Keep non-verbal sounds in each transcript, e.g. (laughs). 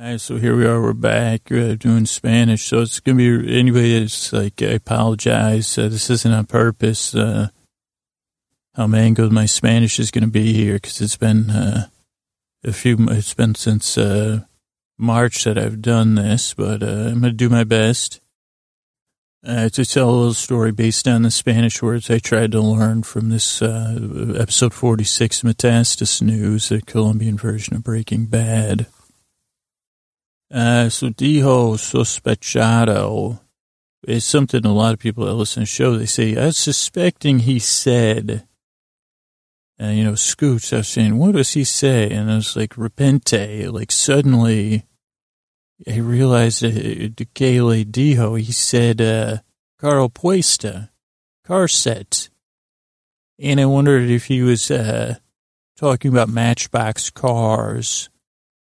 So here we are. We're back uh, doing Spanish. So it's gonna be anyway. It's like I apologize. Uh, this isn't on purpose. Uh, how mangled my Spanish is gonna be here because it's been uh, a few. It's been since uh, March that I've done this, but uh, I'm gonna do my best to tell a little story based on the Spanish words I tried to learn from this episode 46, Metastasnooze, the Colombian version of Breaking Bad. Uh, so dijo sospechado is something a lot of people that listen to the show, they say, I was suspecting he said, uh, you know, Scoots, I was saying, what does he say? And I was like, repente, like suddenly I realized uh, Gale Dijo, he said, uh, Carl Puesta, car set. And I wondered if he was, uh, talking about Matchbox cars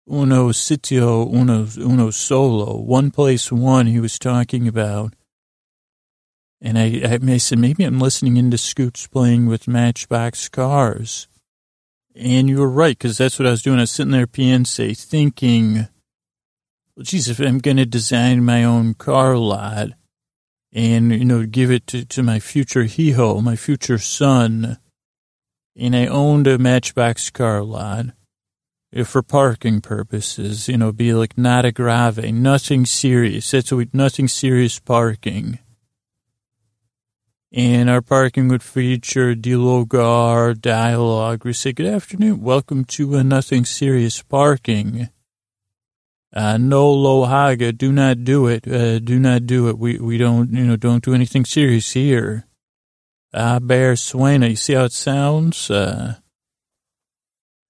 uno sitio, uno, uno solo, one place one he was talking about. And I, I said, maybe I'm listening into Scoots playing with Matchbox cars. And you were right, because that's what I was doing. I was sitting there, PNC, thinking, well, geez, if I'm going to design my own car lot and, you know, give it to, to my future hijo, my future son, and I owned a Matchbox car lot, for parking purposes, you know, be like not a grave, nothing serious. That's what we, nothing serious parking. And our parking would feature dialogar, dialogue. We say, good afternoon, welcome to a nothing serious parking. Uh, no lo haga, do not do it, uh, do not do it. We, we don't, you know, don't do anything serious here. Ah, uh, bear suena, you see how it sounds? Uh,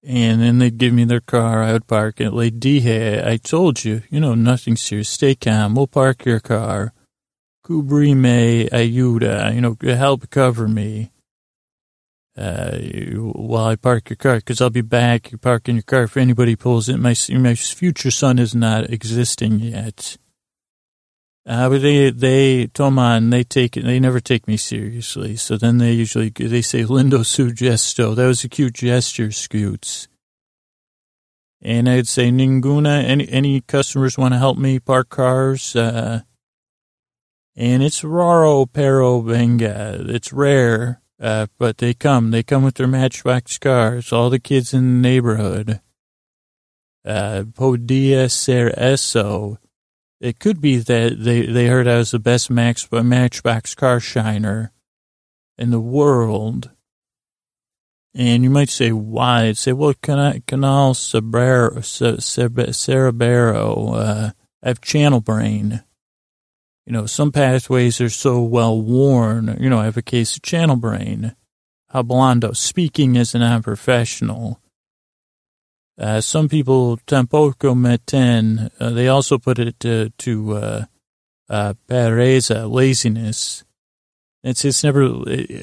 and then they'd give me their car. I would park it. Like, Dije, I told you, you know, nothing serious. Stay calm. We'll park your car. Cubrime ayuda, you know, help cover me. Uh, while I park your car, because I'll be back. You park in your car if anybody pulls it. My my future son is not existing yet. Uh, but they, they, Toman, they take it, they never take me seriously. So then they usually, they say, Lindo (laughs) su gesto. That was a cute gesture, Scoots. And I'd say, Ninguna, any, any customers want to help me park cars? Uh, and it's raro pero venga. It's rare, uh, but they come. They come with their matchbox cars. All the kids in the neighborhood. Uh, podia ser eso it could be that they, they heard I was the best Max, Matchbox car shiner in the world. And you might say, why? I'd say, well, Canal Cerebro, Cerebro uh, I have channel brain. You know, some pathways are so well worn. You know, I have a case of channel brain. Hablando, speaking as a non-professional. Uh, some people tampoco meten. Uh, they also put it to, to uh, uh, pereza, laziness. It's it's never.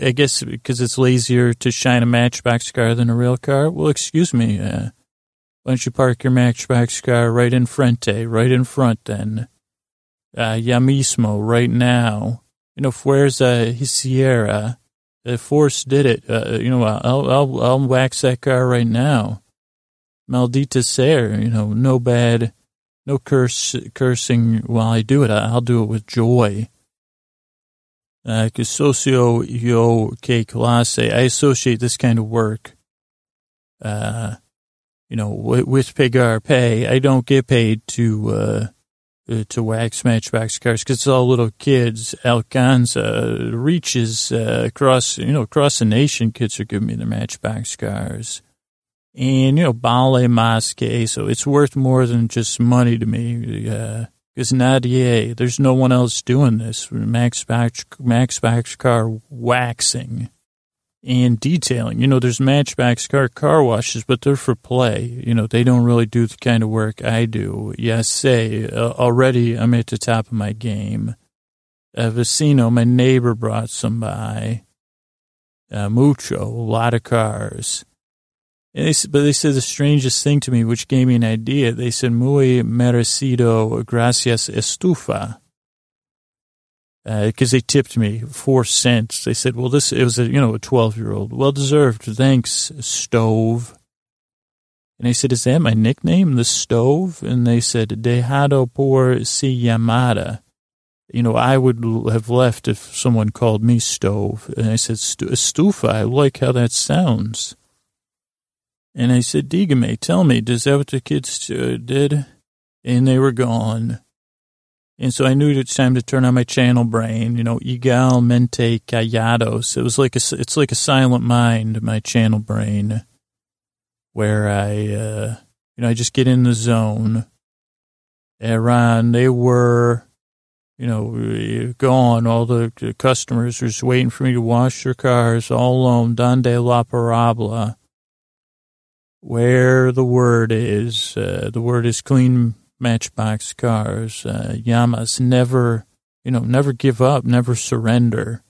I guess because it's lazier to shine a Matchbox car than a real car. Well, excuse me. Uh, why don't you park your Matchbox car right in frente, right in front then? Uh, ya mismo, right now. You know, where's uh, his Sierra? The force did it. Uh, you know, I'll, I'll, I'll wax that car right now maldita ser, you know, no bad, no curse, cursing while I do it. I'll do it with joy. Uh, socio yo que clase, I associate this kind of work, uh, you know, with, with pay. I don't get paid to, uh, to wax matchbox cars because it's all little kids. Alcanza reaches uh, across, you know, across the nation. Kids are giving me their matchbox cars and you know Bale Masque, so it's worth more than just money to me. Because uh, Nadia, there's no one else doing this. Max Max Matchbox car waxing and detailing. You know, there's Matchbox car car washes, but they're for play. You know, they don't really do the kind of work I do. Yes, say uh, already I'm at the top of my game. A vecino, my neighbor brought some by. Uh, mucho, a lot of cars. They, but they said the strangest thing to me, which gave me an idea. They said, muy merecido, gracias estufa. Because uh, they tipped me four cents. They said, well, this, it was a, you know, a 12 year old. Well deserved. Thanks, stove. And I said, is that my nickname, the stove? And they said, Dejado por si llamada. You know, I would have left if someone called me stove. And I said, estufa. I like how that sounds. And I said, Digame, tell me, does that what the kids uh, did? And they were gone. And so I knew it's time to turn on my channel brain, you know, mente callados. It was like a, it's like a silent mind, my channel brain, where I, uh, you know, I just get in the zone. And Iran, they were, you know, gone. All the customers were just waiting for me to wash their cars all alone. Donde la parabla. Where the word is, uh, the word is clean Matchbox cars. Uh, Yamas never, you know, never give up, never surrender.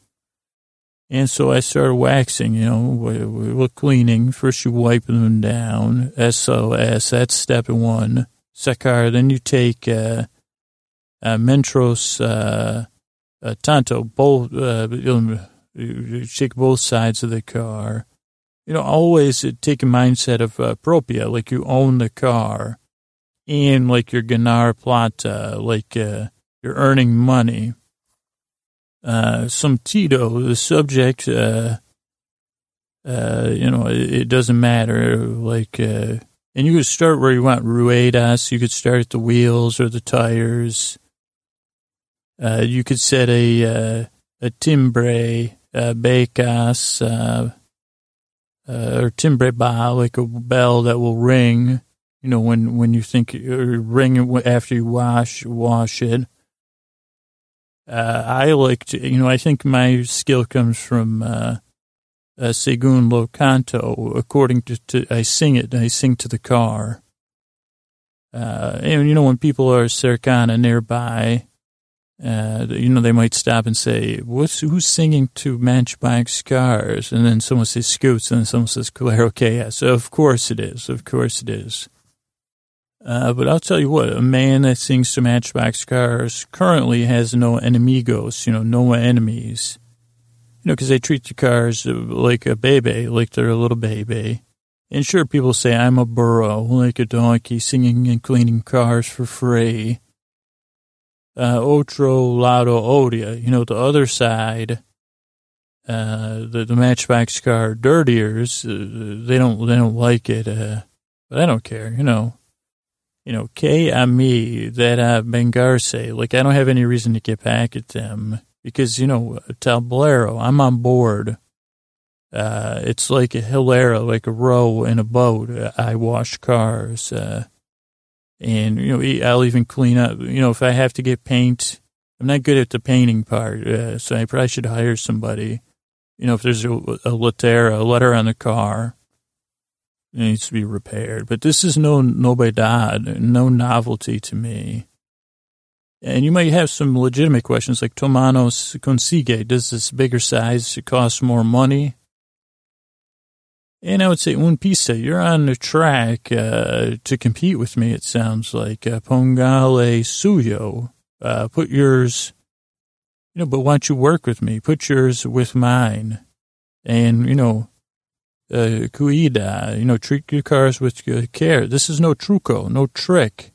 And so I started waxing, you know, we, we were cleaning. First you wipe them down, SOS, that's step one. Secar, then you take uh, uh, Mentros uh, uh, Tanto, both, uh, you take both sides of the car. You know, always take a mindset of uh, propia, like you own the car and like your Ganar Plata, like uh, you're earning money. Uh, some Tito, the subject, uh, uh, you know, it, it, doesn't matter. Like, uh, and you could start where you want. Ruedas, you could start at the wheels or the tires. Uh, you could set a a timbre, uh, becas, uh, or timbre ba, like a bell that will ring you know, when, when you think you're ring after you wash, wash it. Uh, I like to, you know, I think my skill comes from, uh, uh, Segundo Canto. According to, to, I sing it, I sing to the car. Uh, and you know, when people are cercana nearby, uh, you know, they might stop and say, "What's who's singing to Matchbox Cars?" And then someone says Scoots, and then someone says Claro KS. Of course it is. Of course it is. Uh, but I'll tell you what, a man that sings to Matchbox Cars currently has no enemigos, you know, no enemies. You know, because they treat the cars like a baby, like they're a little baby. And sure, people say I'm a burro, like a donkey, singing and cleaning cars for free. Uh, otro lado odia, you know, the other side, uh, the, the Matchbox car dirtiers, uh, they don't, they don't like it, uh, but I don't care, you know you know, que a me that uh, Bengarse, like I don't have any reason to get back at them because, you know, Tablero, I'm on board. Uh, it's like a hilera, like a row in a boat. I wash cars. Uh, and, you know, I'll even clean up, you know, if I have to get paint, I'm not good at the painting part. Uh, so I probably should hire somebody. You know, if there's a, a letter, a letter on the car, it needs to be repaired. But this is no novedad, no novelty to me. And you might have some legitimate questions like Tomanos consigue. Does this bigger size cost more money? And I would say, un pista, you're on the track uh, to compete with me, it sounds like. Uh, pongale suyo. Uh, put yours, you know, but why don't you work with me? Put yours with mine. And, you know, uh, cuida, you know, treat your cars with care. This is no truco, no trick.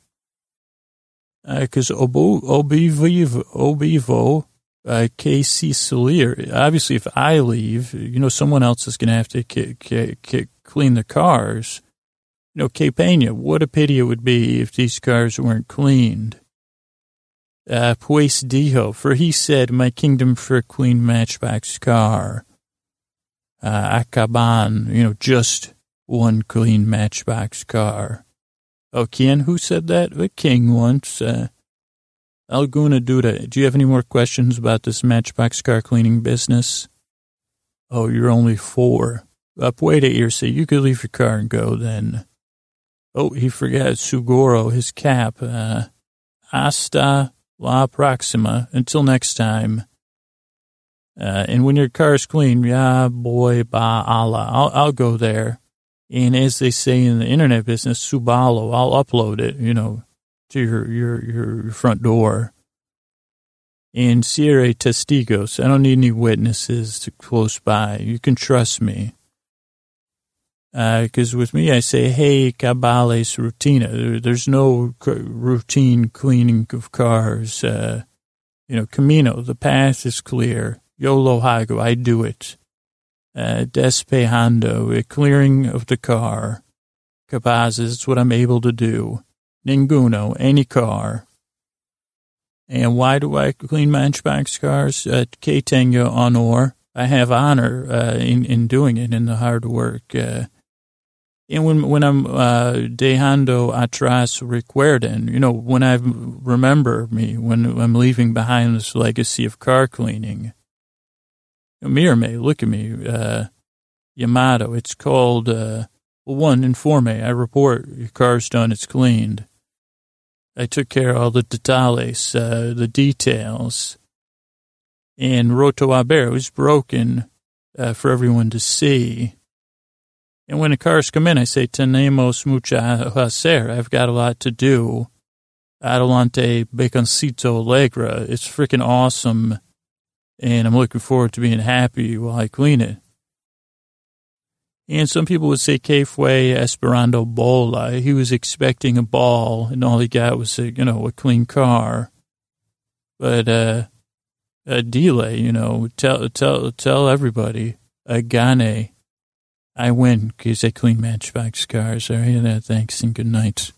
Because uh, obo, obivo, obivo, uh, KC Solir, obviously if I leave, you know, someone else is going to have to k- k- k- clean the cars. You know, K what a pity it would be if these cars weren't cleaned. Uh, pues dijo, for he said, my kingdom for a clean matchbox car uh, Akaban, you know, just one clean matchbox car. Oh, Ken, who said that? The king once. Uh, Alguna Duda, do you have any more questions about this matchbox car cleaning business? Oh, you're only four. Up, wait a year, so you could leave your car and go then. Oh, he forgot Sugoro, his cap. Uh, hasta la próxima. Until next time. Uh, and when your car's clean, yeah, boy, ba Allah, I'll, I'll go there. And as they say in the internet business, subalo, I'll upload it, you know, to your, your, your front door. And Sierra Testigos, I don't need any witnesses to close by. You can trust me. Because uh, with me, I say, hey, cabales rutina. There's no routine cleaning of cars. Uh, you know, Camino, the path is clear. Yo lo hago, I do it. Uh, despejando, a clearing of the car. Capazes, it's what I'm able to do. Ninguno, any car. And why do I clean Matchbox cars? Uh, que tengo honor. I have honor uh, in, in doing it, in the hard work. Uh, and when when I'm uh, dejando atrás recuerden, you know, when I remember me, when I'm leaving behind this legacy of car cleaning, Mirme, look at me, uh, Yamato, it's called, uh, well, one, informe, I report, your car's done, it's cleaned. I took care of all the detalles, uh, the details. And Roto Aber was broken uh, for everyone to see. And when the cars come in, I say, tenemos mucha hacer. I've got a lot to do. Adelante baconcito alegre. It's freaking awesome. And I'm looking forward to being happy while I clean it. And some people would say que fue esperando bola. He was expecting a ball, and all he got was a, you know, a clean car. But, uh, a delay, you know, tell, tell, tell everybody, a gane. I win because I clean matchbox cars. All right, uh, thanks and good night.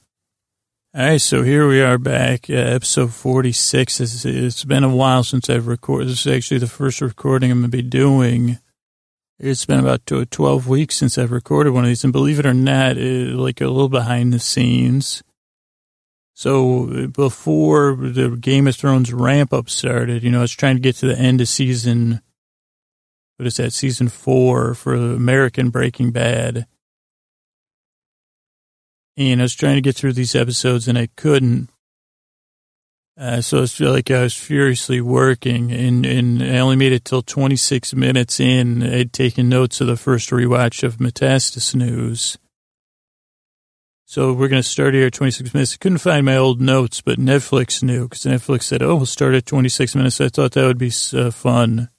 All right, so here we are back, uh, episode 46. It's, it's been a while since I've recorded. This is actually the first recording I'm going to be doing it's been about 12 weeks since I've recorded one of these, and believe it or not, it, like a little behind the scenes. So before the Game of Thrones ramp up started, you know, I was trying to get to the end of season, what is that, season four for American Breaking Bad. And I was trying to get through these episodes and I couldn't uh, so it's like I was furiously working, and, and I only made it till 26 minutes in. I'd taken notes of the first rewatch of Metastasis News. So we're going to start here at 26 minutes. I couldn't find my old notes, but Netflix knew because Netflix said, oh, we'll start at 26 minutes. I thought that would be uh, fun.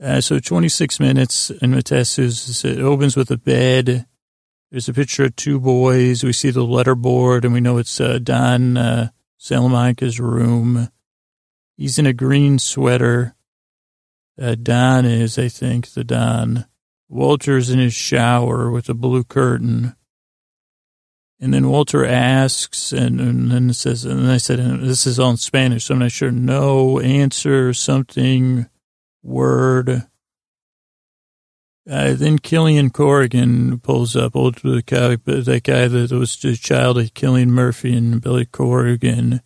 Uh, so 26 minutes in Metastasis, it opens with a bed. There's a picture of two boys. We see the letterboard, and we know it's uh, Don uh, Salamanca's room. He's in a green sweater. Uh, Don is, I think, the Don. Walter's in his shower with a blue curtain. And then Walter asks, and, and then says, and I said, this is all in Spanish, so I'm not sure. No answer, something, word. Uh, then Killian Corrigan pulls up, old the guy, that guy that was the child of Cillian Murphy and Billy Corrigan.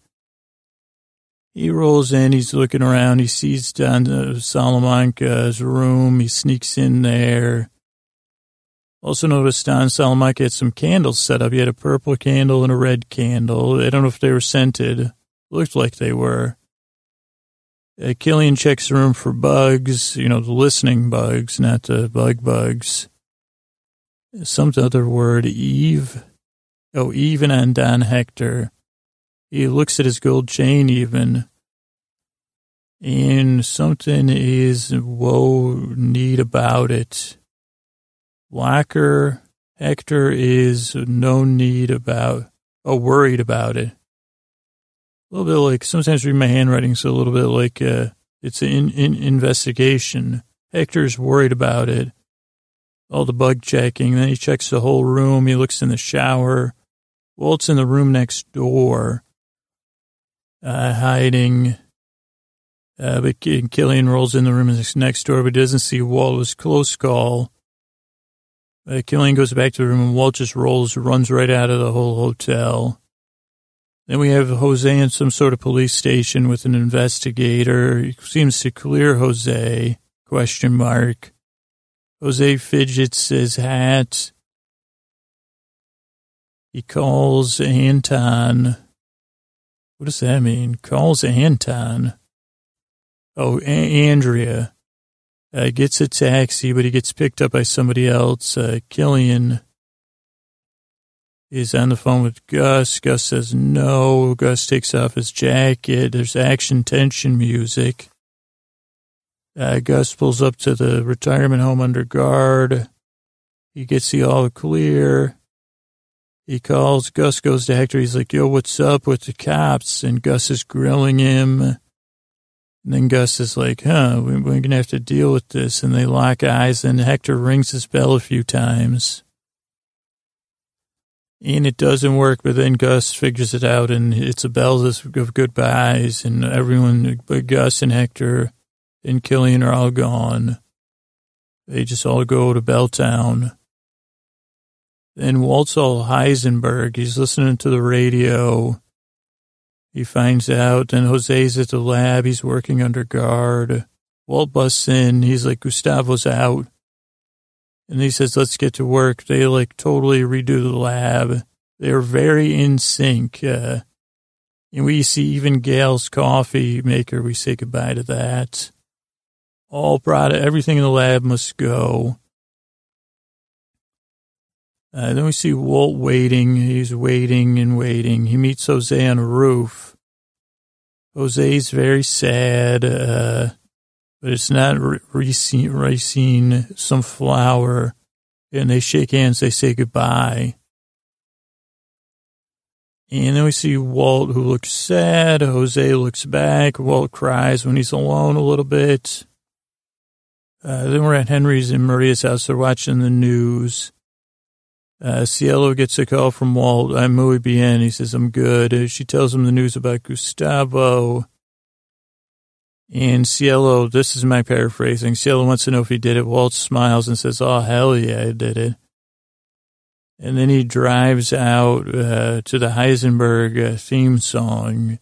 He rolls in, he's looking around, he sees Don Salamanca's room, he sneaks in there. Also noticed Don Salamanca had some candles set up. He had a purple candle and a red candle. I don't know if they were scented. Looked like they were. Uh, Killian checks the room for bugs, you know, the listening bugs, not the bug bugs. Some other word, Eve. Oh, even on Don Hector. He looks at his gold chain even. And something is whoa neat about it. Walker Hector is no need about, oh, worried about it a little bit like sometimes read my handwriting, so a little bit like uh, it's an in, in investigation. Hector's worried about it. All the bug checking. Then he checks the whole room. He looks in the shower. Walt's in the room next door, uh, hiding. Uh, but Killian rolls in the room next door, but doesn't see Walt. It was close call. Uh, Killian goes back to the room, and Walt just rolls, runs right out of the whole hotel. Then we have Jose in some sort of police station with an investigator. He seems to clear Jose, question mark. Jose fidgets his hat. He calls Anton. What does that mean? Calls Anton. Oh, a- Andrea. Uh, gets a taxi, but he gets picked up by somebody else. Uh, Killian is on the phone with Gus. Gus says no. Gus takes off his jacket. There's action tension music. Uh, Gus pulls up to the retirement home under guard. He gets the all clear. He calls, Gus goes to Hector. He's like, yo, what's up with the cops? And Gus is grilling him. And then Gus is like, huh, we're going to have to deal with this. And they lock eyes and Hector rings his bell a few times. And it doesn't work, but then Gus figures it out and it's a bell of goodbyes and everyone, but Gus and Hector and Killian are all gone. They just all go to Belltown. Then Walt's all Heisenberg, he's listening to the radio. He finds out, and Jose's at the lab. He's working under guard. Walt busts in. He's like, Gustavo's out. And he says, let's get to work. They like totally redo the lab. They're very in sync. Uh, and we see even Gale's coffee maker. We say goodbye to that. All product, everything in the lab must go. Uh, then we see Walt waiting. He's waiting and waiting. He meets Jose on a roof. Jose's very sad, uh, but it's not Racine, some flower. And they shake hands. They say goodbye. And then we see Walt, who looks sad. Jose looks back. Walt cries when he's alone a little bit. Uh, then we're at Henry's and Maria's house. They're watching the news. Uh, Cielo gets a call from Walt. I'm muy bien. He says, I'm good. She tells him the news about Gustavo. And Cielo, this is my paraphrasing. Cielo wants to know if he did it. Walt smiles and says, Oh, hell yeah, I did it. And then he drives out uh, to the Heisenberg uh, theme song.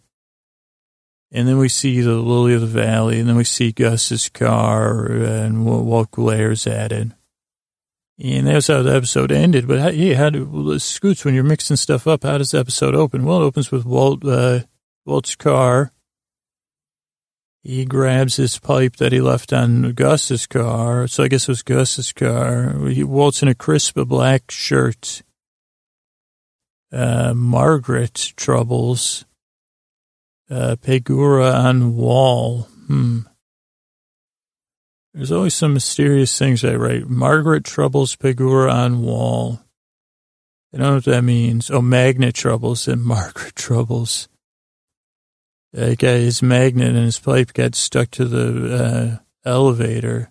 And then we see the Lily of the Valley. And then we see Gus's car and Walt glares at it. And that's how the episode ended. But hey, how do Scoots when you're mixing stuff up? How does the episode open? Well, it opens with Walt uh, Walt's car. He grabs his pipe that he left on Gus's car. So I guess it was Gus's car. He Walt's in a crisp black shirt. Uh, Margaret troubles. Uh, Pegura on wall. Hmm. There's always some mysterious things I write. Margaret troubles Pegura on wall. I don't know what that means. Oh, magnet troubles and (laughs) Margaret troubles. That guy, his magnet and his pipe got stuck to the uh, elevator.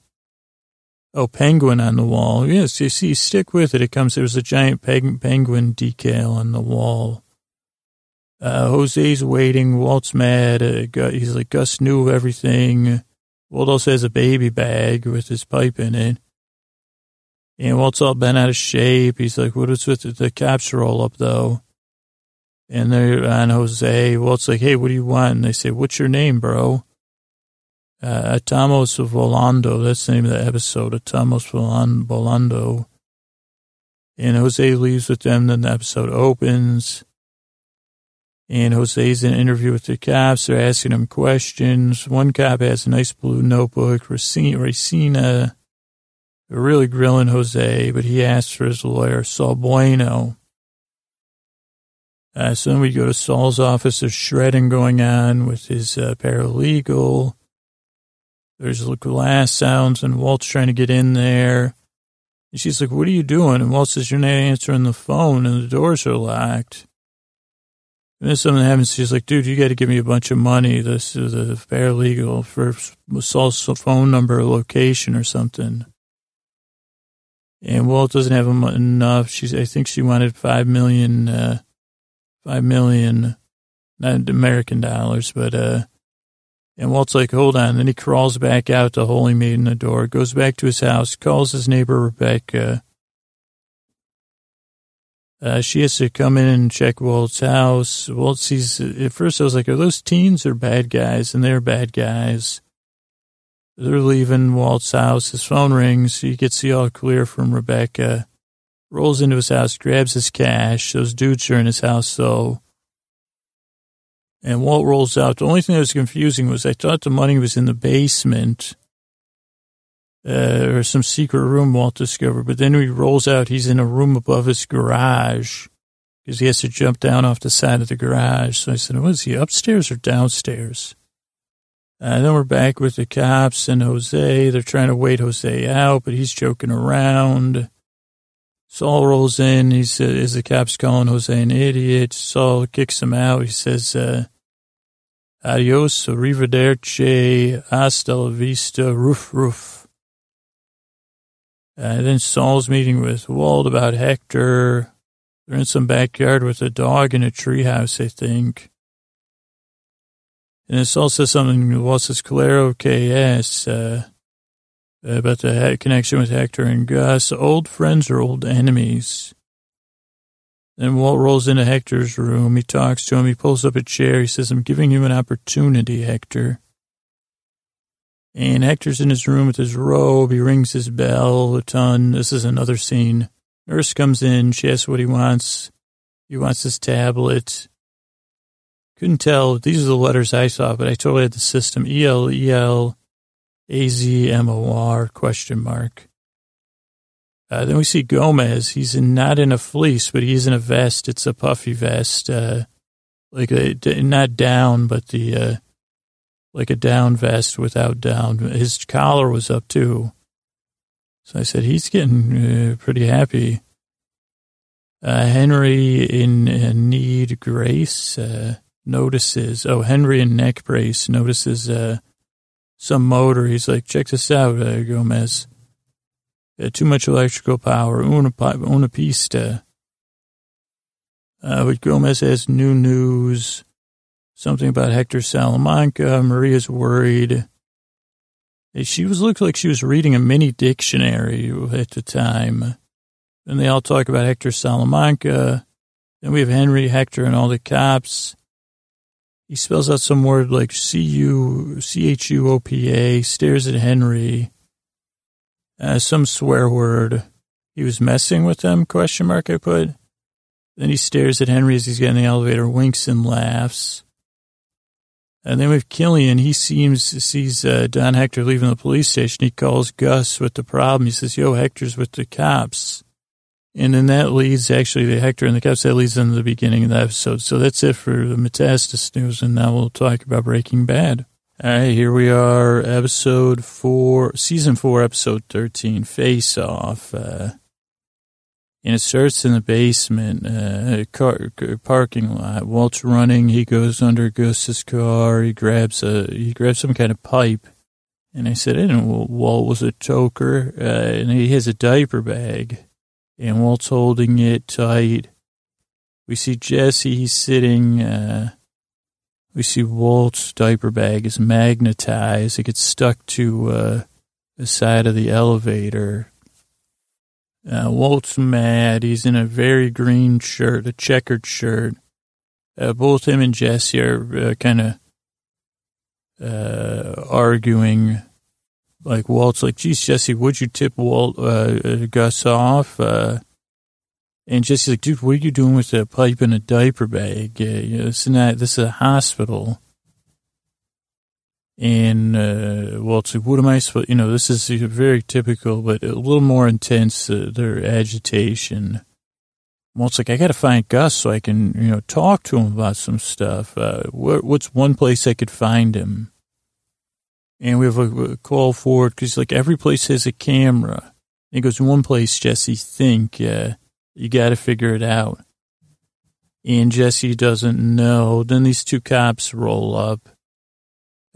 Oh, penguin on the wall. Yes, you see, stick with it. It comes, there was a giant penguin decal on the wall. Uh, Jose's waiting. Walt's mad. Uh, he's like, Gus knew everything. Walt also has a baby bag with his pipe in it. And Walt's all bent out of shape. He's like, what is with the cops roll up though? And they're on Jose. Well, it's like, hey, what do you want? And they say, what's your name, bro? Uh, Atamos Volando. That's the name of the episode. Atamos Volando. And Jose leaves with them. Then the episode opens. And Jose's in an interview with the cops. They're asking him questions. One cop has a nice blue notebook. Racina, really grilling Jose, but he asks for his lawyer, Saul Bueno. Uh, so then we go to Saul's office. There's shredding going on with his uh, paralegal. There's glass sounds, and Walt's trying to get in there. And she's like, What are you doing? And Walt says, You're not answering the phone, and the doors are locked. And then something happens. She's like, dude, you got to give me a bunch of money. This is a paralegal for Saul's phone number, location, or something. And Walt doesn't have enough. She's, I think she wanted five million, uh, five million, not American dollars, but, uh, and Walt's like, hold on. Then he crawls back out the hole he in the door, goes back to his house, calls his neighbor Rebecca, uh, she has to come in and check Walt's house. Walt sees, at first I was like, are those teens or bad guys? And they're bad guys. They're leaving Walt's house. His phone rings. He gets the all clear from Rebecca. Rolls into his house, grabs his cash. Those dudes are in his house, though. And Walt rolls out. The only thing that was confusing was I thought the money was in the basement uh, or some secret room Walt discovered. But then he rolls out, he's in a room above his garage because he has to jump down off the side of the garage. So I said, "Was he, upstairs or downstairs? And then we're back with the cops and Jose. They're trying to wait Jose out, but he's joking around. Saul rolls in. He says, as the cops calling Jose an idiot, Saul kicks him out. He says, uh, adios, arrivederci, hasta la vista, roof, roof. And then Saul's meeting with Walt about Hector. They're in some backyard with a dog in a treehouse, I think. And it's also something, Walt says, Claro KS, uh, Uh, about the connection with Hector and Gus. Old friends or old enemies? Then Walt rolls into Hector's room. He talks to him. He pulls up a chair. He says, I'm giving you an opportunity, Hector. And Hector's in his room with his robe. He rings his bell a ton. This is another scene. Nurse comes in. She asks what he wants. He wants his tablet. Couldn't tell. These are the letters I saw, but I totally had the system. E L E L A Z M O R question mark. Uh, then we see Gomez. He's in, not in a fleece, but he's in a vest. It's a puffy vest, uh, like a, not down, but the uh, like a down vest without down. His collar was up too. So I said he's getting uh, pretty happy. Uh, Henry in uh, need grace notices. Oh, Henry in neck brace notices some motor. He's like, check this out, Gomez uh, too much electrical power, una, una pista. Uh, but Gomez has new news, something about Hector Salamanca. Maria's worried. She was looked like she was reading a mini dictionary at the time. And they all talk about Hector Salamanca. Then we have Henry, Hector, and all the cops. He spells out some word like C U C H U O P A, stares at Henry uh, some swear word. He was messing with them, question mark, I put. Then he stares at Henry as he's getting in the elevator, winks and laughs. And then with Killian, he seems sees uh, Don Hector leaving the police station. He calls Gus with the problem. He says, "Yo, Hector's with the cops." And then that leads actually the Hector and the cops. That leads into the beginning of the episode. So that's it for the Metastasis news. And now we'll talk about Breaking Bad. All right, here we are, episode four, season four, episode 13, Face Off. Uh, and it starts in the basement, uh, car, parking lot. Walt's running. He goes under Gus's car. He grabs a, he grabs some kind of pipe. And I said, I didn't know Walt was a choker. Uh, and he has a diaper bag. And Walt's holding it tight. We see Jesse, he's sitting, uh, we see Walt's diaper bag is magnetized. It gets stuck to uh, the side of the elevator. Uh, Walt's mad. He's in a very green shirt, a checkered shirt. Uh, both him and Jesse are uh, kind of uh, arguing. Like Walt's like, geez, Jesse, would you tip Walt uh, Gus off? And Jesse's like, dude, what are you doing with a pipe in a diaper bag? Uh, you know, this is not, this is a hospital. And, uh, well, it's like, what am I supposed, you know, this is very typical, but a little more intense, uh, their agitation. Well, it's like, I got to find Gus so I can, you know, talk to him about some stuff. Uh, what, what's one place I could find him? And we have a, a call forward because, like, every place has a camera. And he goes, in one place, Jesse, think, uh, you got to figure it out. And Jesse doesn't know. Then these two cops roll up.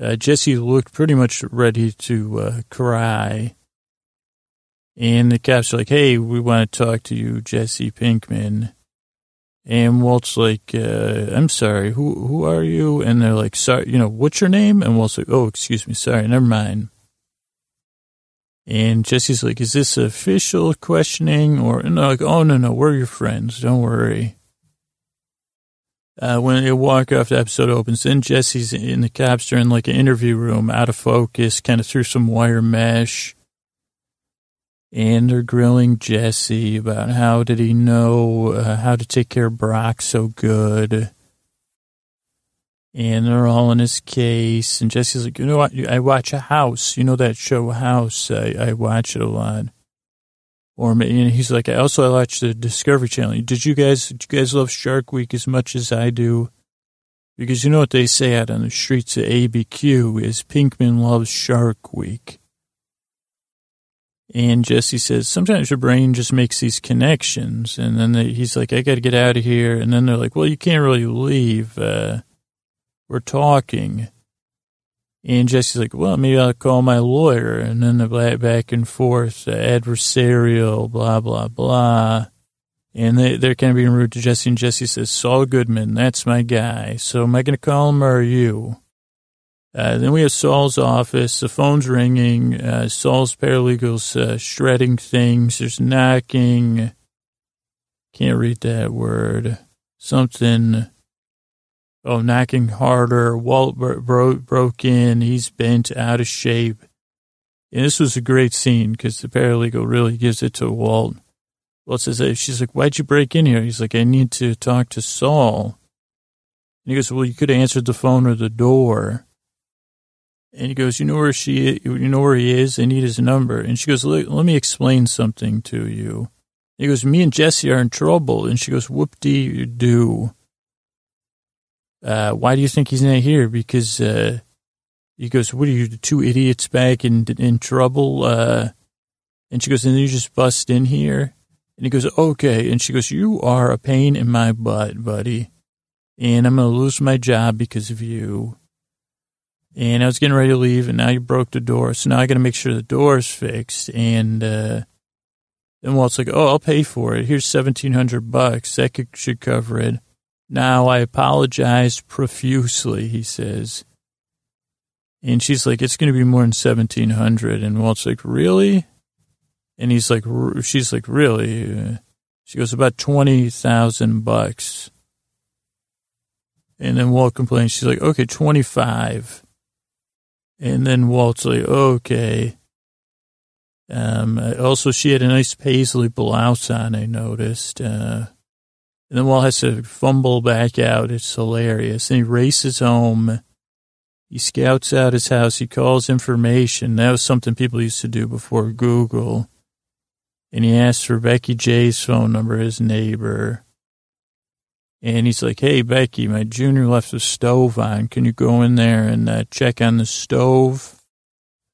Uh, Jesse looked pretty much ready to uh, cry. And the cops are like, hey, we want to talk to you, Jesse Pinkman. And Walt's like, uh, I'm sorry, who who are you? And they're like, sorry, you know, what's your name? And Walt's like, oh, excuse me, sorry, never mind. And Jesse's like, is this official questioning? Or, no, like, oh, no, no, we're your friends. Don't worry. Uh, when they walk off, the episode opens. Then Jesse's in the cops are in like an interview room, out of focus, kind of through some wire mesh. And they're grilling Jesse about how did he know uh, how to take care of Brock so good and they're all in his case. And Jesse's like, you know what? I watch a house. You know that show House? I, I watch it a lot. Or and he's like, I also watch the Discovery Channel. Did you guys? Did you guys love Shark Week as much as I do? Because you know what they say out on the streets of ABQ is Pinkman loves Shark Week. And Jesse says, sometimes your brain just makes these connections. And then they, he's like, I got to get out of here. And then they're like, well, you can't really leave. Uh, we're talking. And Jesse's like, well, maybe I'll call my lawyer. And then the back and forth, uh, adversarial, blah, blah, blah. And they, they're kind of being rude to Jesse. And Jesse says, Saul Goodman, that's my guy. So am I going to call him or you? Uh, then we have Saul's office. The phone's ringing. Uh, Saul's paralegal's uh, shredding things. There's knocking. Can't read that word. Something. Oh, knocking harder. Walt bro- bro- broke in. He's bent out of shape. And this was a great scene because the paralegal really gives it to Walt. Walt says, she's like, why'd you break in here? He's like, I need to talk to Saul. And he goes, well, you could have answered the phone or the door. And he goes, you know where she, you know where he is? I need his number. And she goes, let, me explain something to you. He goes, me and Jesse are in trouble. And she goes, whoop-de-doo. Uh, why do you think he's not here? Because, uh, he goes, what are you, two idiots back in, in trouble? Uh, and she goes, and you just bust in here? And he goes, okay. And she goes, you are a pain in my butt, buddy. And I'm going to lose my job because of you and I was getting ready to leave, and now you broke the door. So now I got to make sure the door is fixed. And uh, then Walt's like, "Oh, I'll pay for it. Here's seventeen hundred bucks. That could, should cover it." Now I apologize profusely, he says. And she's like, "It's going to be more than seventeen hundred. And Walt's like, "Really?" And he's like, "She's like, really?" She goes, "About twenty thousand bucks." And then Walt complains. She's like, "Okay, twenty-five. And then Walt's like, okay. Um, also, she had a nice paisley blouse on, I noticed. Uh, and then Walt has to fumble back out. It's hilarious. And he races home. He scouts out his house. He calls information. That was something people used to do before Google. And he asks for Becky J's phone number, his neighbor. And he's like, hey, Becky, my junior left the stove on. Can you go in there and uh, check on the stove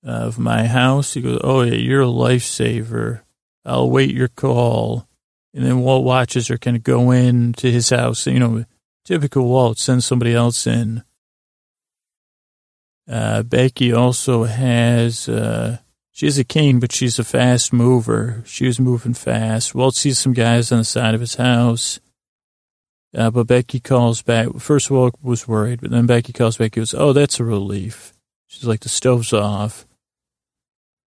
of my house? He goes, oh, yeah, you're a lifesaver. I'll wait your call. And then Walt watches her kind of go in to his house. You know, typical Walt, sends somebody else in. Uh, Becky also has, uh, she has a cane, but she's a fast mover. She was moving fast. Walt sees some guys on the side of his house. Uh, but Becky calls back. First of all, was worried, but then Becky calls back. And goes, "Oh, that's a relief." She's like, "The stove's off."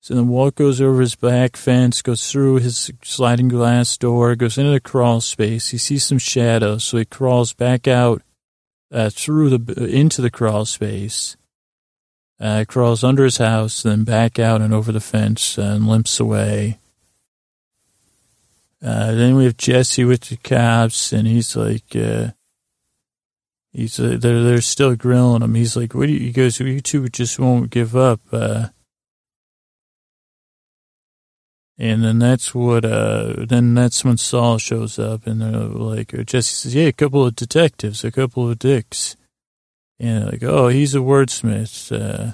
So then Walt goes over his back fence, goes through his sliding glass door, goes into the crawl space. He sees some shadows, so he crawls back out uh, through the into the crawl space. Uh, crawls under his house, then back out and over the fence and limps away. Uh, then we have Jesse with the cops, and he's like, uh, he's uh, they're they're still grilling him. He's like, what do you? He goes, you two just won't give up. Uh, and then that's what. Uh, then that's when Saul shows up, and they're like, uh, Jesse says, yeah, a couple of detectives, a couple of dicks, and like, oh, he's a wordsmith. Uh,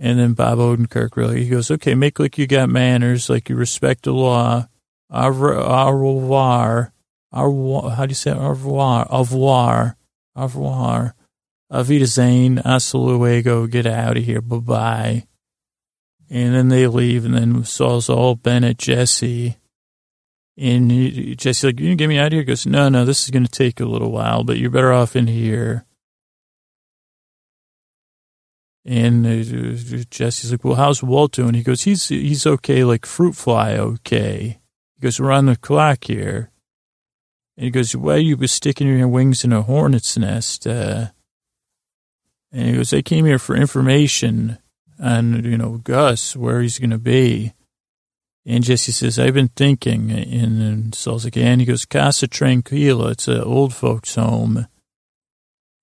and then Bob Odenkirk really, he goes, okay, make like you got manners, like you respect the law au revoir, au revoir, how do you say au revoir, au revoir, au revoir, auf Wiedersehen, hasta luego, get out of here, bye-bye. And then they leave, and then Saul's all bent at Jesse. And he, Jesse's like, you get me out of here? He goes, no, no, this is going to take a little while, but you're better off in here. And uh, Jesse's like, well, how's Walt doing? He goes, he's, he's okay, like fruit fly okay. He goes, we're on the clock here. And he goes, why you sticking your wings in a hornet's nest? Uh, and he goes, I came here for information on, you know, Gus, where he's going to be. And Jesse says, I've been thinking. And, and Saul's like, and he goes, Casa Tranquila. It's an old folks home. And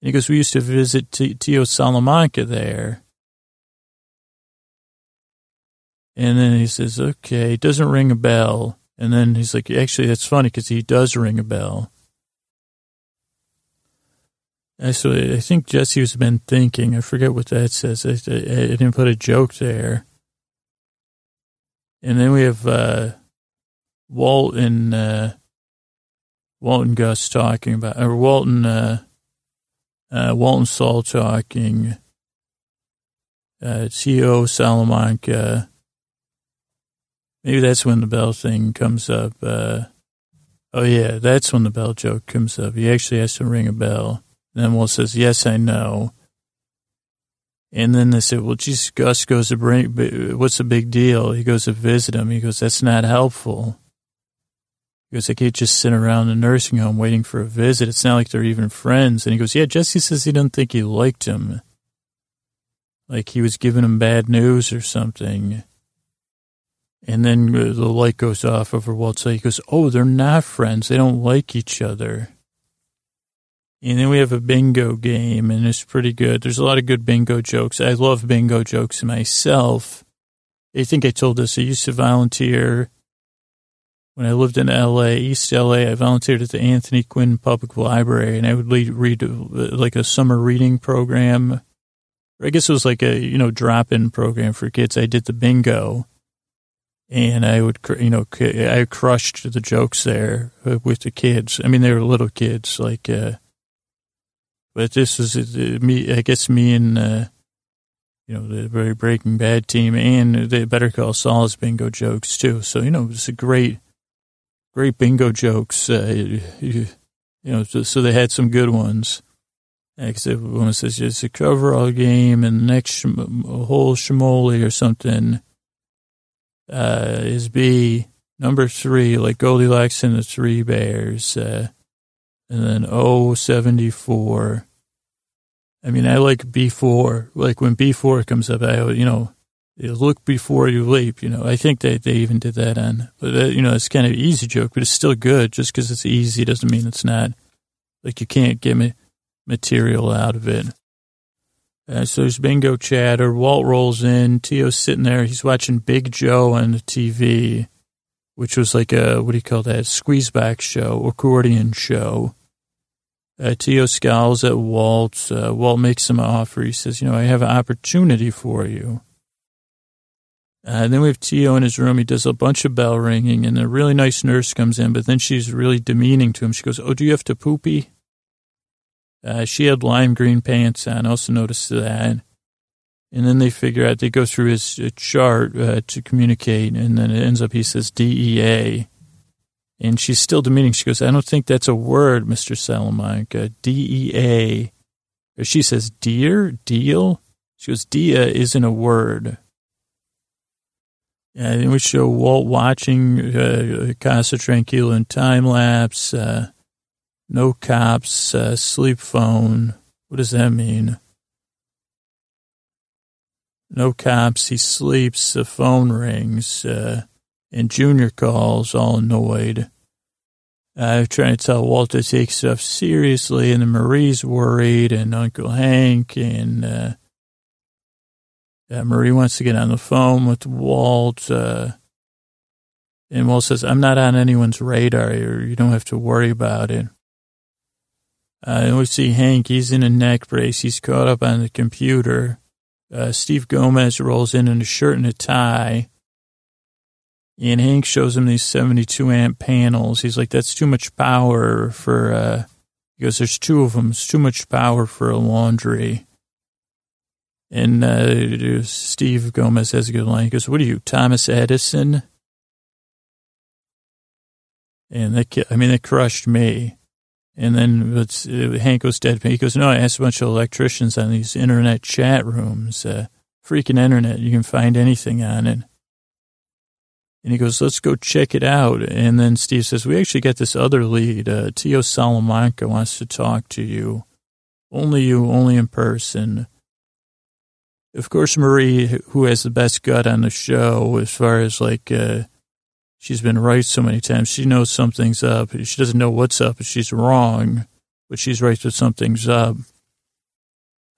he goes, we used to visit Tio Salamanca there. And then he says, okay, it doesn't ring a bell. And then he's like, actually, that's funny because he does ring a bell. So I think Jesse's been thinking. I forget what that says. I, I, I didn't put a joke there. And then we have uh, Walt and uh, Walt and Gus talking about, or Walt and uh, uh, Walt and Saul talking. Uh, T.O. Salamanca. Maybe that's when the bell thing comes up. Uh, oh yeah, that's when the bell joke comes up. He actually has to ring a bell. And then Walt says, "Yes, I know." And then they said, well, geez, Gus goes to bring, what's the big deal? He goes to visit him. He goes, that's not helpful. He goes, I can't just sit around the nursing home waiting for a visit. It's not like they're even friends. And he goes, yeah, Jesse says he didn't think he liked him. Like he was giving him bad news or something. And then uh, the light goes off over Walt's He goes, oh, they're not friends. They don't like each other. And then we have a bingo game, and it's pretty good. There's a lot of good bingo jokes. I love bingo jokes myself. I think I told this. I used to volunteer when I lived in LA, East LA. I volunteered at the Anthony Quinn Public Library, and I would lead, read uh, like a summer reading program. I guess it was like a you know drop in program for kids. I did the bingo, and I would you know I crushed the jokes there with the kids. I mean, they were little kids, like. Uh, but this is uh, me. I guess me and uh, you know the very Breaking Bad team and the Better Call Saul's bingo jokes too. So you know it's a great, great bingo jokes. Uh, you, know, so, they had some good ones. Except one says it's a coverall game, and the next sh- whole shimoli or something uh, is B number three, like Goldilocks and the Three Bears. Uh, and then O seventy four. I mean, I like B4. Like when B4 comes up, I, you know, look before you leap, you know. I think they, they even did that on, but, you know, it's kind of easy joke, but it's still good. Just because it's easy doesn't mean it's not. Like you can't get me material out of it. Uh, so there's bingo chatter. Walt rolls in. T.O.'s sitting there. He's watching Big Joe on the TV which was like a, what do you call that, squeezeback show, accordion show. Uh, T.O. scowls at Walt. Uh, Walt makes him an offer. He says, you know, I have an opportunity for you. Uh, then we have T.O. in his room. He does a bunch of bell ringing, and a really nice nurse comes in, but then she's really demeaning to him. She goes, oh, do you have to poopy? Uh, she had lime green pants on. I also noticed that. And then they figure out, they go through his uh, chart uh, to communicate, and then it ends up, he says DEA. And she's still demeaning. She goes, I don't think that's a word, Mr. Salamanca. DEA. Or she says, dear, deal. She goes, DEA isn't a word. And we show Walt watching uh, Casa Tranquila in time lapse. Uh, no cops, uh, sleep phone. What does that mean? No cops. He sleeps. The phone rings. Uh, and Junior calls, all annoyed. I'm trying to tell Walter to take stuff seriously, and then Marie's worried, and Uncle Hank, and uh, uh, Marie wants to get on the phone with Walt. Uh, and Walt says, I'm not on anyone's radar, or you don't have to worry about it. Uh, and we see Hank, he's in a neck brace. He's caught up on the computer. Uh, Steve Gomez rolls in in a shirt and a tie. And Hank shows him these 72 amp panels. He's like, that's too much power for, uh, he goes, there's two of them. It's too much power for a laundry. And uh, Steve Gomez has a good line. He goes, what are you, Thomas Edison? And that, I mean, it crushed me. And then it's, uh, Hank goes dead. He goes, no, I asked a bunch of electricians on these internet chat rooms, uh, freaking internet. You can find anything on it. And he goes, let's go check it out. And then Steve says, we actually got this other lead. Uh, T.O. Salamanca wants to talk to you. Only you, only in person. Of course, Marie, who has the best gut on the show as far as like, uh, She's been right so many times. She knows something's up. She doesn't know what's up. She's wrong, but she's right that something's up.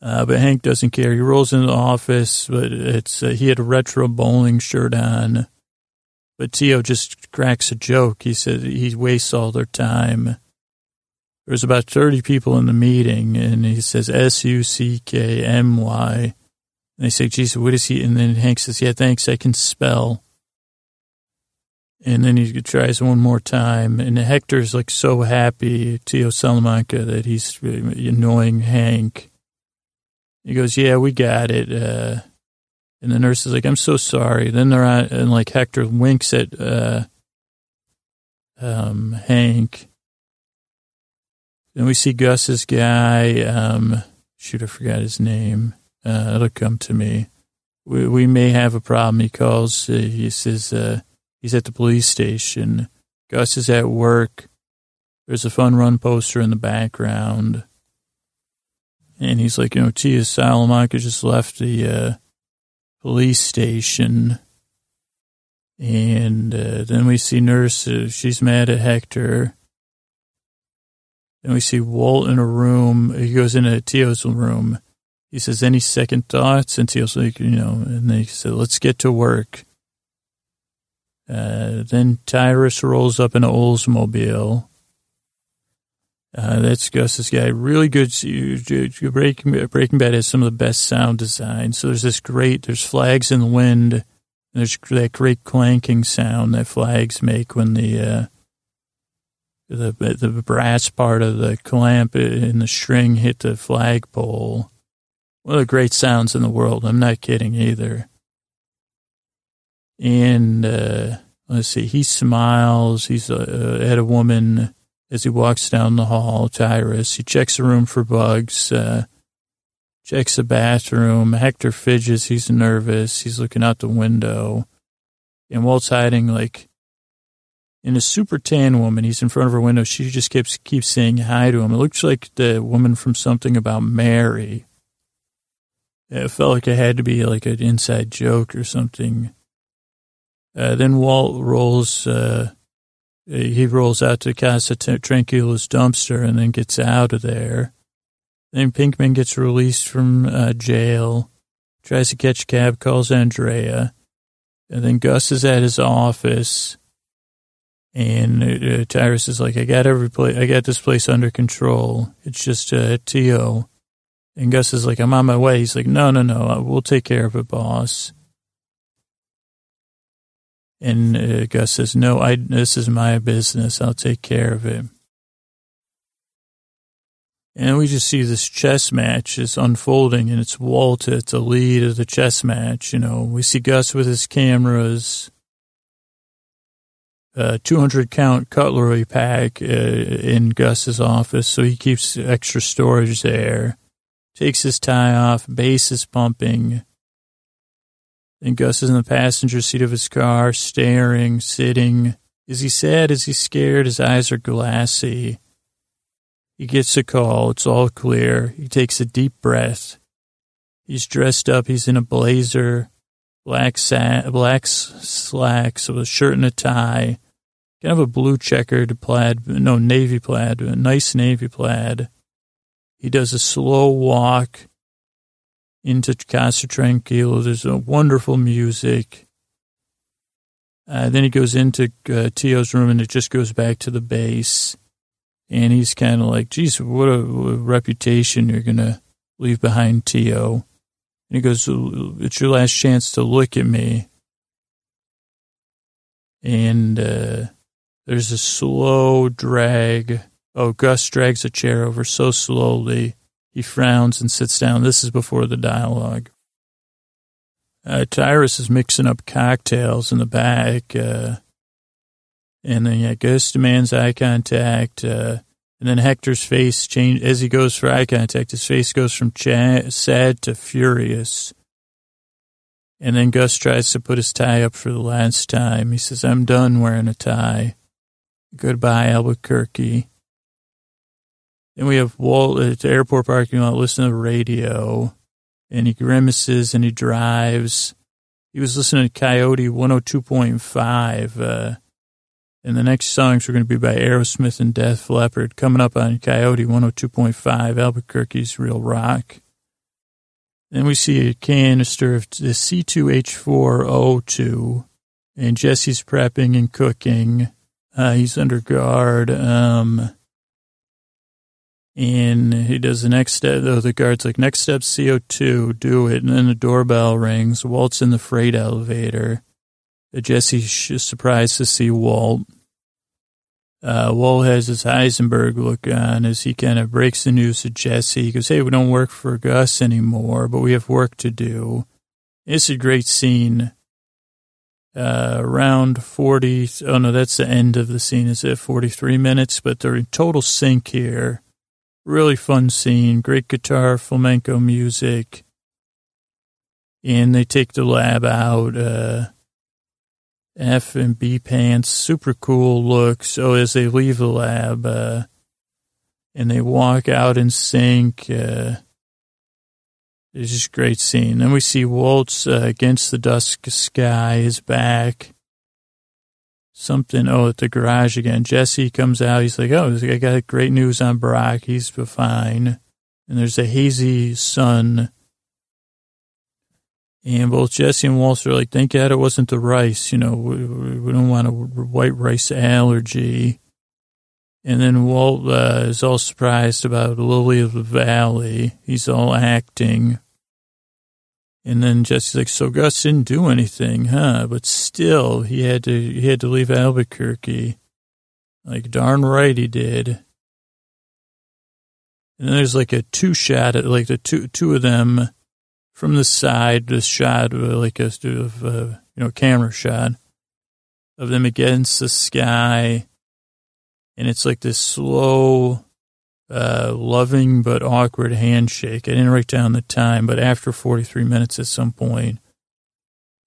Uh, but Hank doesn't care. He rolls into the office, but it's uh, he had a retro bowling shirt on. But Tio just cracks a joke. He said he wastes all their time. There was about 30 people in the meeting, and he says S-U-C-K-M-Y. And they say, Jesus, what is he? And then Hank says, yeah, thanks, I can spell. And then he tries one more time, and Hector's like so happy, Tio Salamanca, that he's annoying Hank. He goes, "Yeah, we got it." Uh, and the nurse is like, "I'm so sorry." Then they're on, and like Hector winks at uh, um, Hank. Then we see Gus's guy. Um, shoot, I forgot his name. Uh, it'll come to me. We, we may have a problem. He calls. Uh, he says uh, he's at the police station. Gus is at work. There's a fun run poster in the background. And he's like, you know, Tio Salamanca just left the uh, police station. And uh, then we see Nurse, uh, she's mad at Hector. Then we see Walt in a room. He goes into Tio's room. He says, any second thoughts? And Tio's like, you know, and they said, let's get to work. Uh, then Tyrus rolls up an Oldsmobile. Uh, that's Gus's guy. Really good. Breaking, Breaking Bad has some of the best sound design. So there's this great, there's flags in the wind. There's that great clanking sound that flags make when the, uh, the, the brass part of the clamp in the string hit the flagpole. One of the great sounds in the world. I'm not kidding either. And, uh, let's see, he smiles. He's uh, at a woman as he walks down the hall, Tyrus. He checks the room for bugs, uh, checks the bathroom. Hector fidgets. He's nervous. He's looking out the window. And Walt's hiding like in a super tan woman. He's in front of her window. She just keeps, keeps saying hi to him. It looks like the woman from something about Mary. It felt like it had to be like an inside joke or something. Uh, then Walt rolls, uh, he rolls out to Casa Tranquila's dumpster and then gets out of there. Then Pinkman gets released from uh, jail, tries to catch a cab, calls Andrea. And then Gus is at his office. And uh, Tyrus is like, I got every place, I got this place under control. It's just uh, Tio. And Gus is like, I'm on my way. He's like, no, no, no, we'll take care of it, boss. And uh, Gus says, no, I, this is my business. I'll take care of it. And we just see this chess match is unfolding and it's Walter, at the lead of the chess match. You know, we see Gus with his cameras, a 200 count cutlery pack uh, in Gus's office. So he keeps extra storage there, takes his tie off, bass is pumping. And Gus is in the passenger seat of his car, staring, sitting. Is he sad? Is he scared? His eyes are glassy. He gets a call. It's all clear. He takes a deep breath. He's dressed up. He's in a blazer, black sa- black slacks with a shirt and a tie, kind of a blue checkered plaid, no, navy plaid, a nice navy plaid. He does a slow walk into Casa Tranquila. There's a wonderful music. Uh, then he goes into uh, Tio's room and it just goes back to the bass. And he's kind of like, geez, what a, what a reputation you're going to leave behind, Tio. And he goes, it's your last chance to look at me. And uh, there's a slow drag. Oh, Gus drags a chair over so slowly. He frowns and sits down. This is before the dialogue. Uh, Tyrus is mixing up cocktails in the back. Uh, and then yeah, Gus demands eye contact. Uh, and then Hector's face change as he goes for eye contact. His face goes from cha- sad to furious. And then Gus tries to put his tie up for the last time. He says, I'm done wearing a tie. Goodbye, Albuquerque. Then we have Walt at the airport parking lot listening to the radio, and he grimaces and he drives. He was listening to Coyote 102.5. Uh, and the next songs are going to be by Aerosmith and Def Leppard coming up on Coyote 102.5, Albuquerque's Real Rock. Then we see a canister of the C2H4O2, and Jesse's prepping and cooking. Uh, he's under guard. Um, and he does the next step. Though the guard's like, next step, CO2, do it. And then the doorbell rings. Walt's in the freight elevator. Jesse's surprised to see Walt. Uh, Walt has his Heisenberg look on as he kind of breaks the news to Jesse. He goes, Hey, we don't work for Gus anymore, but we have work to do. It's a great scene. Uh, around 40, oh no, that's the end of the scene. Is it 43 minutes? But they're in total sync here. Really fun scene. Great guitar, flamenco music. And they take the lab out. Uh, F and B pants, super cool look. So as they leave the lab, uh, and they walk out in sync, uh, it's just a great scene. Then we see Walt's uh, against the dusk sky, his back. Something, oh, at the garage again. Jesse comes out. He's like, oh, I got great news on Brock. He's fine. And there's a hazy sun and both Jesse and Walter are like, thank God it wasn't the rice. You know, we, we don't want a white rice allergy. And then Walt uh, is all surprised about Lily of the Valley. He's all acting. And then Jesse's like, so Gus didn't do anything, huh? But still, he had to he had to leave Albuquerque. Like darn right he did. And then there's like a two shot at like the two two of them from the side, the shot like a of, uh, you know camera shot of them against the sky, and it's like this slow, uh, loving but awkward handshake. I didn't write down the time, but after 43 minutes, at some point,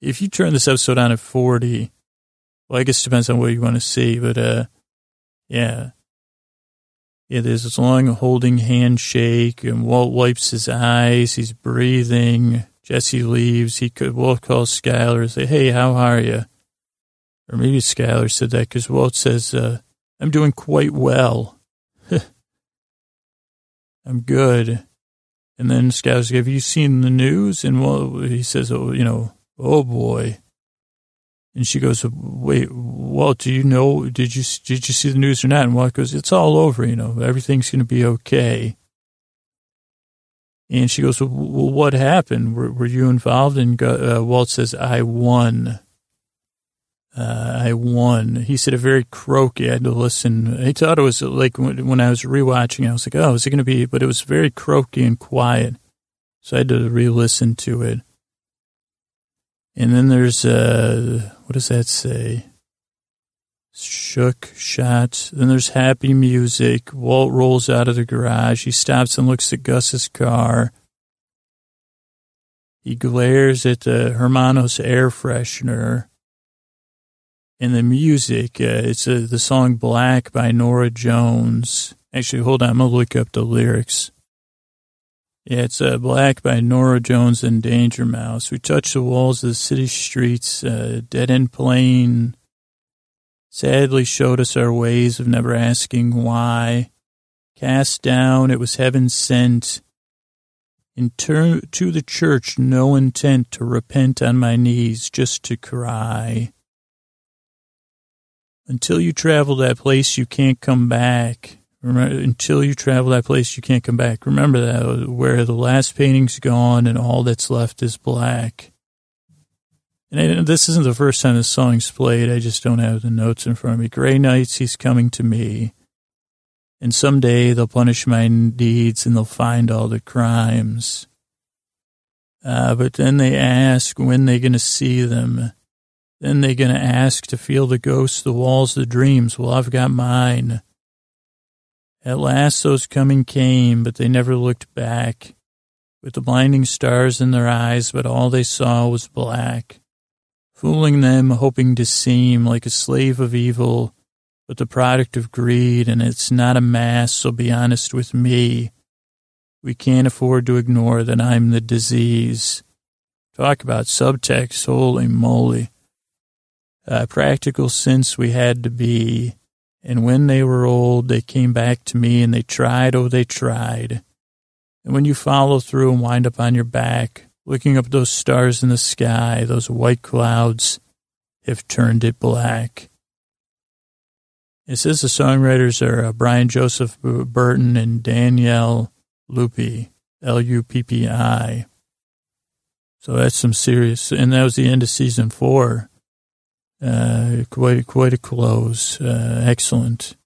if you turn this episode on at 40, well, I guess it depends on what you want to see, but uh, yeah, yeah, there's this long holding handshake, and Walt wipes his eyes. He's breathing. Jesse leaves. He could Walt calls Skyler and say, "Hey, how are you?" Or maybe Skyler said that because Walt says, uh, "I'm doing quite well. I'm good." And then Skyler's, "Have you seen the news?" And Walt he says, "Oh, you know, oh boy." And she goes, "Wait, Walt, do you know? Did you did you see the news or not?" And Walt goes, "It's all over. You know, everything's going to be okay." And she goes, "Well, what happened? Were, were you involved?" And uh, Walt says, "I won. Uh, I won." He said, "A very croaky." I had to listen. I thought it was like when, when I was rewatching. I was like, "Oh, is it going to be?" But it was very croaky and quiet, so I had to re-listen to it. And then there's, uh, what does that say? Shook shot. Then there's happy music. Walt rolls out of the garage. He stops and looks at Gus's car. He glares at the Hermanos air freshener. And the music, uh, it's uh, the song Black by Norah Jones. Actually, hold on, I'm going to look up the lyrics. Yeah, it's uh, Black by Norah Jones and Danger Mouse. We touch the walls of the city streets, uh, dead end plane. Sadly showed us our ways of never asking why. Cast down, it was heaven sent. And turn to the church, no intent to repent on my knees, just to cry. Until you travel that place, you can't come back. Remember, until you travel that place, you can't come back. Remember that, where the last painting's gone and all that's left is black. And this isn't the first time this song's played. I just don't have the notes in front of me. Gray nights, he's coming to me. And someday they'll punish my deeds and they'll find all the crimes. Uh, but then they ask when they're going to see them. Then they're going to ask to feel the ghosts, the walls, the dreams. Well, I've got mine. At last those coming came, but they never looked back, with the blinding stars in their eyes, but all they saw was black. Fooling them, hoping to seem like a slave of evil, but the product of greed, and it's not a mass, so be honest with me. We can't afford to ignore that I'm the disease. Talk about subtext, holy moly. Uh, practical sense we had to be and when they were old, they came back to me and they tried, oh, they tried. And when you follow through and wind up on your back, looking up those stars in the sky, those white clouds have turned it black. It says the songwriters are uh, Brian Joseph Burton and Daniele Luppi, L U P P I. So that's some serious, and that was the end of season four. Uh, quite quite a close. Uh, excellent.